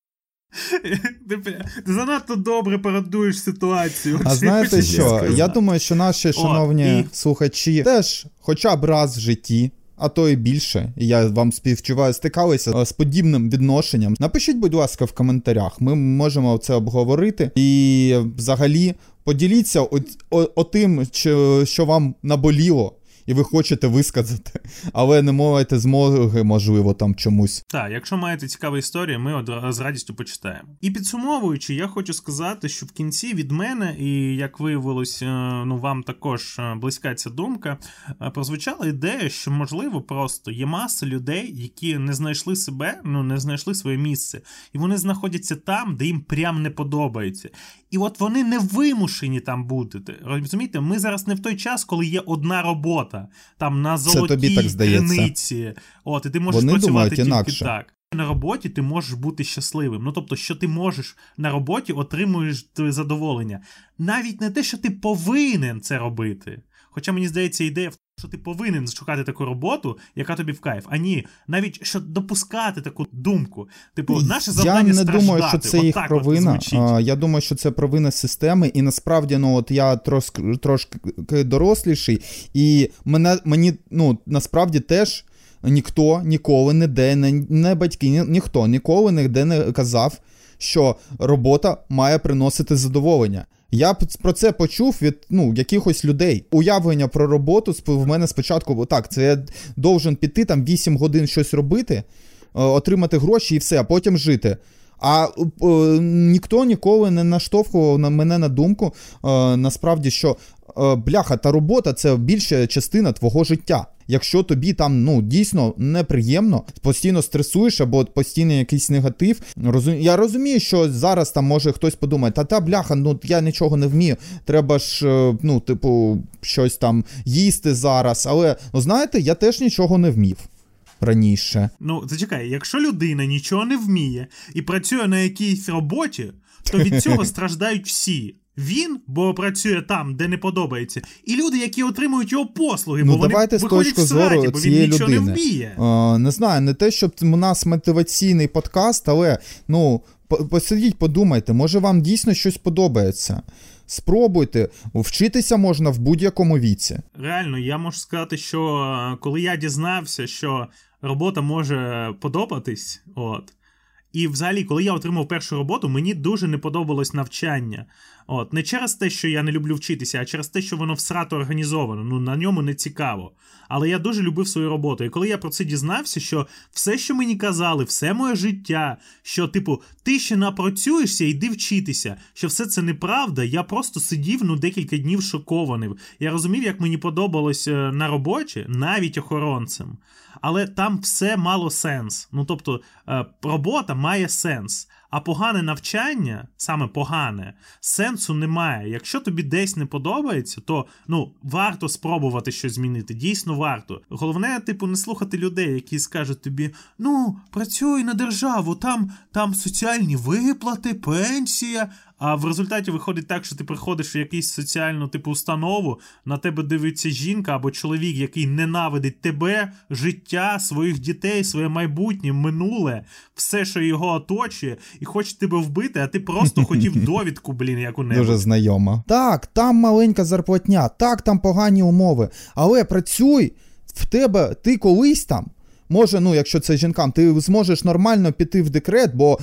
A: Ти, ти занадто добре парадуєш ситуацію.
C: А знаєте що? Я думаю, що наші шановні
A: і-
C: слухачі теж хоча б раз в житті. А то і більше, і я вам співчуваю, стикалися е, з подібним відношенням. Напишіть, будь ласка, в коментарях. Ми можемо це обговорити. І взагалі поділіться о, о, о тим, що вам наболіло, і ви хочете висказати, але не маєте змоги, можливо, там чомусь.
A: Так, якщо маєте цікаві історії, ми одра- з радістю почитаємо. І підсумовуючи, я хочу сказати, що в кінці від мене, і як виявилось, е, ну вам також е, близька ця думка, е, прозвучала ідея, що можливо просто є маса людей, які не знайшли себе, ну не знайшли своє місце, і вони знаходяться там, де їм прям не подобається. І от вони не вимушені там бути. Розумієте, ми зараз не в той час, коли є одна робота, там на золотій криниці. От, і ти можеш
C: Вони
A: працювати тільки
C: інакше.
A: так. на роботі ти можеш бути щасливим. Ну тобто, що ти можеш на роботі отримуєш задоволення. Навіть не те, що ти повинен це робити. Хоча мені здається, ідея в що ти повинен шукати таку роботу, яка тобі в кайф. А ні, навіть що допускати таку думку. Типу, наше завдання
C: Я не
A: страждати.
C: думаю, що це їх провина. А, я думаю, що це провина системи, і насправді, ну от я трошки трошки доросліший, і мене мені ну насправді теж ніхто ніколи ніде, не, не батьки, ні, ніхто ніколи ніде не казав, що робота має приносити задоволення. Я про це почув від ну, якихось людей. Уявлення про роботу в мене спочатку так, це я должен піти там 8 годин щось робити, е, отримати гроші і все, а потім жити. А е, ніхто ніколи не наштовхував на мене на думку, е, насправді, що бляха та робота це більша частина твого життя. Якщо тобі там ну дійсно неприємно, постійно стресуєш або постійно якийсь негатив. Розум... Я розумію, що зараз там може хтось подумає, та та бляха, ну я нічого не вмію. Треба ж, е, ну, типу, щось там їсти зараз. Але ну, знаєте, я теж нічого не вмів. Раніше.
A: Ну, зачекай, якщо людина нічого не вміє і працює на якійсь роботі, то від цього страждають всі. Він, бо працює там, де не подобається, і люди, які отримують його послуги,
C: ну,
A: бо вони
C: давайте з
A: точки
C: в сраді,
A: зору
C: бо цієї
A: він нічого
C: людини.
A: не вміє.
C: А, не знаю, не те, щоб у нас мотиваційний подкаст, але ну посидіть, подумайте, може вам дійсно щось подобається. Спробуйте, вчитися можна в будь-якому віці.
A: Реально, я можу сказати, що е, коли я дізнався, що робота може подобатись, от. І взагалі, коли я отримав першу роботу, мені дуже не подобалось навчання. От, Не через те, що я не люблю вчитися, а через те, що воно всрато організовано. Ну на ньому не цікаво. Але я дуже любив свою роботу. І коли я про це дізнався, що все, що мені казали, все моє життя, що, типу, ти ще напрацюєшся, йди вчитися, що все це неправда, я просто сидів ну декілька днів шокований. Я розумів, як мені подобалось е, на роботі, навіть охоронцем. Але там все мало сенс. Ну тобто, е, робота має сенс. А погане навчання, саме погане, сенсу немає. Якщо тобі десь не подобається, то ну варто спробувати щось змінити. Дійсно варто. Головне, типу, не слухати людей, які скажуть тобі: ну, працюй на державу, там, там соціальні виплати, пенсія. А в результаті виходить так, що ти приходиш в якусь соціальну типу установу, на тебе дивиться жінка або чоловік, який ненавидить тебе, життя, своїх дітей, своє майбутнє, минуле, все, що його оточує, і хоче тебе вбити, а ти просто хотів довідку, блін, як у небудь.
C: Дуже знайома. Так, там маленька зарплатня, так, там погані умови. Але працюй в тебе, ти колись там. Може, ну, якщо це жінкам, ти зможеш нормально піти в декрет, бо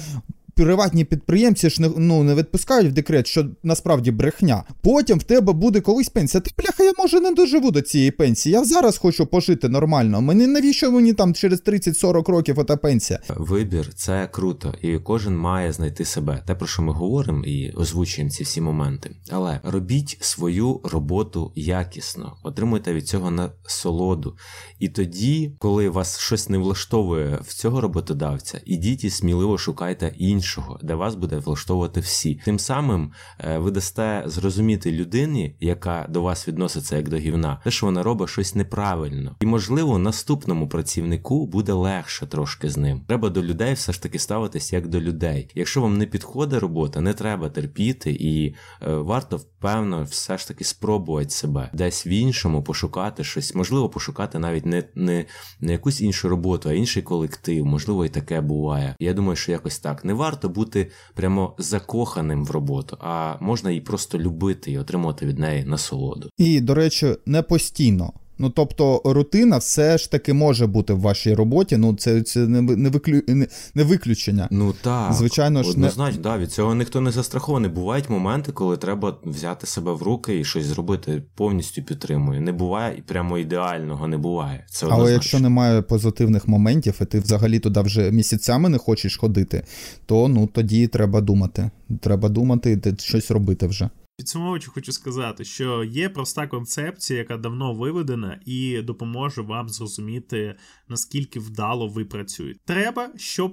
C: приватні підприємці ж не ну не відпускають в декрет, що насправді брехня. Потім в тебе буде колись пенсія. Ти бляха, я може не доживу до цієї пенсії. Я зараз хочу пожити нормально. Мені навіщо мені там через 30-40 років ота пенсія?
B: Вибір це круто, і кожен має знайти себе. Те про що ми говоримо і озвучуємо ці всі моменти. Але робіть свою роботу якісно, отримуйте від цього насолоду. І тоді, коли вас щось не влаштовує в цього роботодавця, ідіть і сміливо шукайте інші іншого, де вас буде влаштовувати всі. Тим самим е, ви дасте зрозуміти людині, яка до вас відноситься як до гівна, те, що вона робить щось неправильно, і можливо наступному працівнику буде легше трошки з ним. Треба до людей все ж таки ставитись як до людей. Якщо вам не підходить робота, не треба терпіти, і е, варто впевно все ж таки спробувати себе десь в іншому пошукати щось, можливо, пошукати навіть не, не, не якусь іншу роботу, а інший колектив. Можливо, і таке буває. Я думаю, що якось так не варто бути прямо закоханим в роботу, а можна її просто любити і отримувати від неї насолоду.
C: І, до речі, не постійно. Ну, тобто, рутина все ж таки може бути в вашій роботі. Ну, це це не не, виклю, не, не виключення.
B: Ну так,
C: звичайно ж
B: однозначно, не... да, від цього ніхто не застрахований. Бувають моменти, коли треба взяти себе в руки і щось зробити. Повністю підтримую. Не буває і прямо ідеального не буває. Це однозначно.
C: Але якщо немає позитивних моментів, і ти взагалі туди вже місяцями не хочеш ходити, то ну тоді треба думати. Треба думати і щось робити вже.
A: Підсумовуючи, хочу сказати, що є проста концепція, яка давно виведена, і допоможе вам зрозуміти, наскільки вдало ви працюєте. Треба, щоб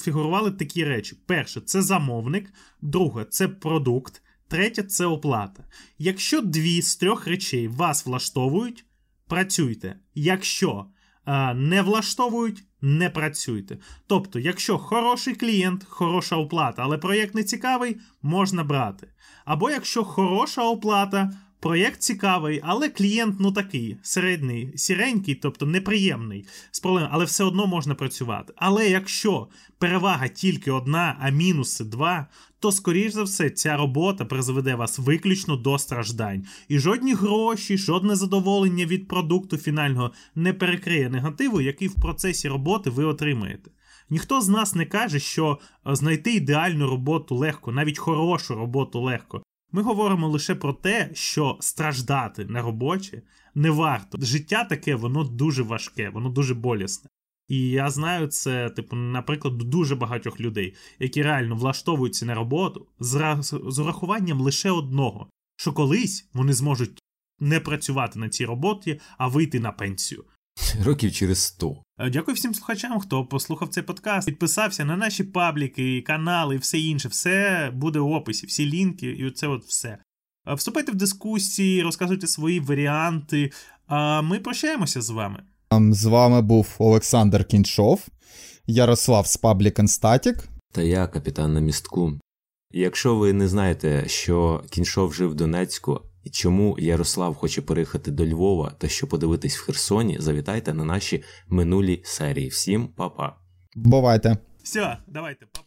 A: фігурували такі речі: перше, це замовник, друге це продукт, третє це оплата. Якщо дві з трьох речей вас влаштовують, працюйте. Якщо не влаштовують, не працюйте. Тобто, якщо хороший клієнт, хороша оплата, але проєкт не цікавий, можна брати. Або якщо хороша оплата, проєкт цікавий, але клієнт ну такий середній, сіренький, тобто неприємний з проблем, але все одно можна працювати. Але якщо перевага тільки одна, а мінуси два, то, скоріш за все, ця робота призведе вас виключно до страждань. І жодні гроші, жодне задоволення від продукту фінального не перекриє негативу, який в процесі роботи ви отримаєте. Ніхто з нас не каже, що е, знайти ідеальну роботу легко, навіть хорошу роботу легко. Ми говоримо лише про те, що страждати на роботі не варто. Життя таке, воно дуже важке, воно дуже болісне. І я знаю це, типу, наприклад, дуже багатьох людей, які реально влаштовуються на роботу з, з урахуванням лише одного: що колись вони зможуть не працювати на цій роботі, а вийти на пенсію.
B: Років через 100.
A: Е, дякую всім слухачам, хто послухав цей подкаст, підписався на наші пабліки, канали і все інше. Все буде в описі, всі лінки, і це от все. Е, вступайте в дискусії, розказуйте свої варіанти. А ми прощаємося з вами.
C: Ем, з вами був Олександр Кіншов, Ярослав з Public and Static.
B: Та я капітан на містку. Якщо ви не знаєте, що кіншов жив в Донецьку і чому Ярослав хоче переїхати до Львова та що подивитись в Херсоні, завітайте на наші минулі серії. Всім па-па.
C: Бувайте.
A: Все, давайте, па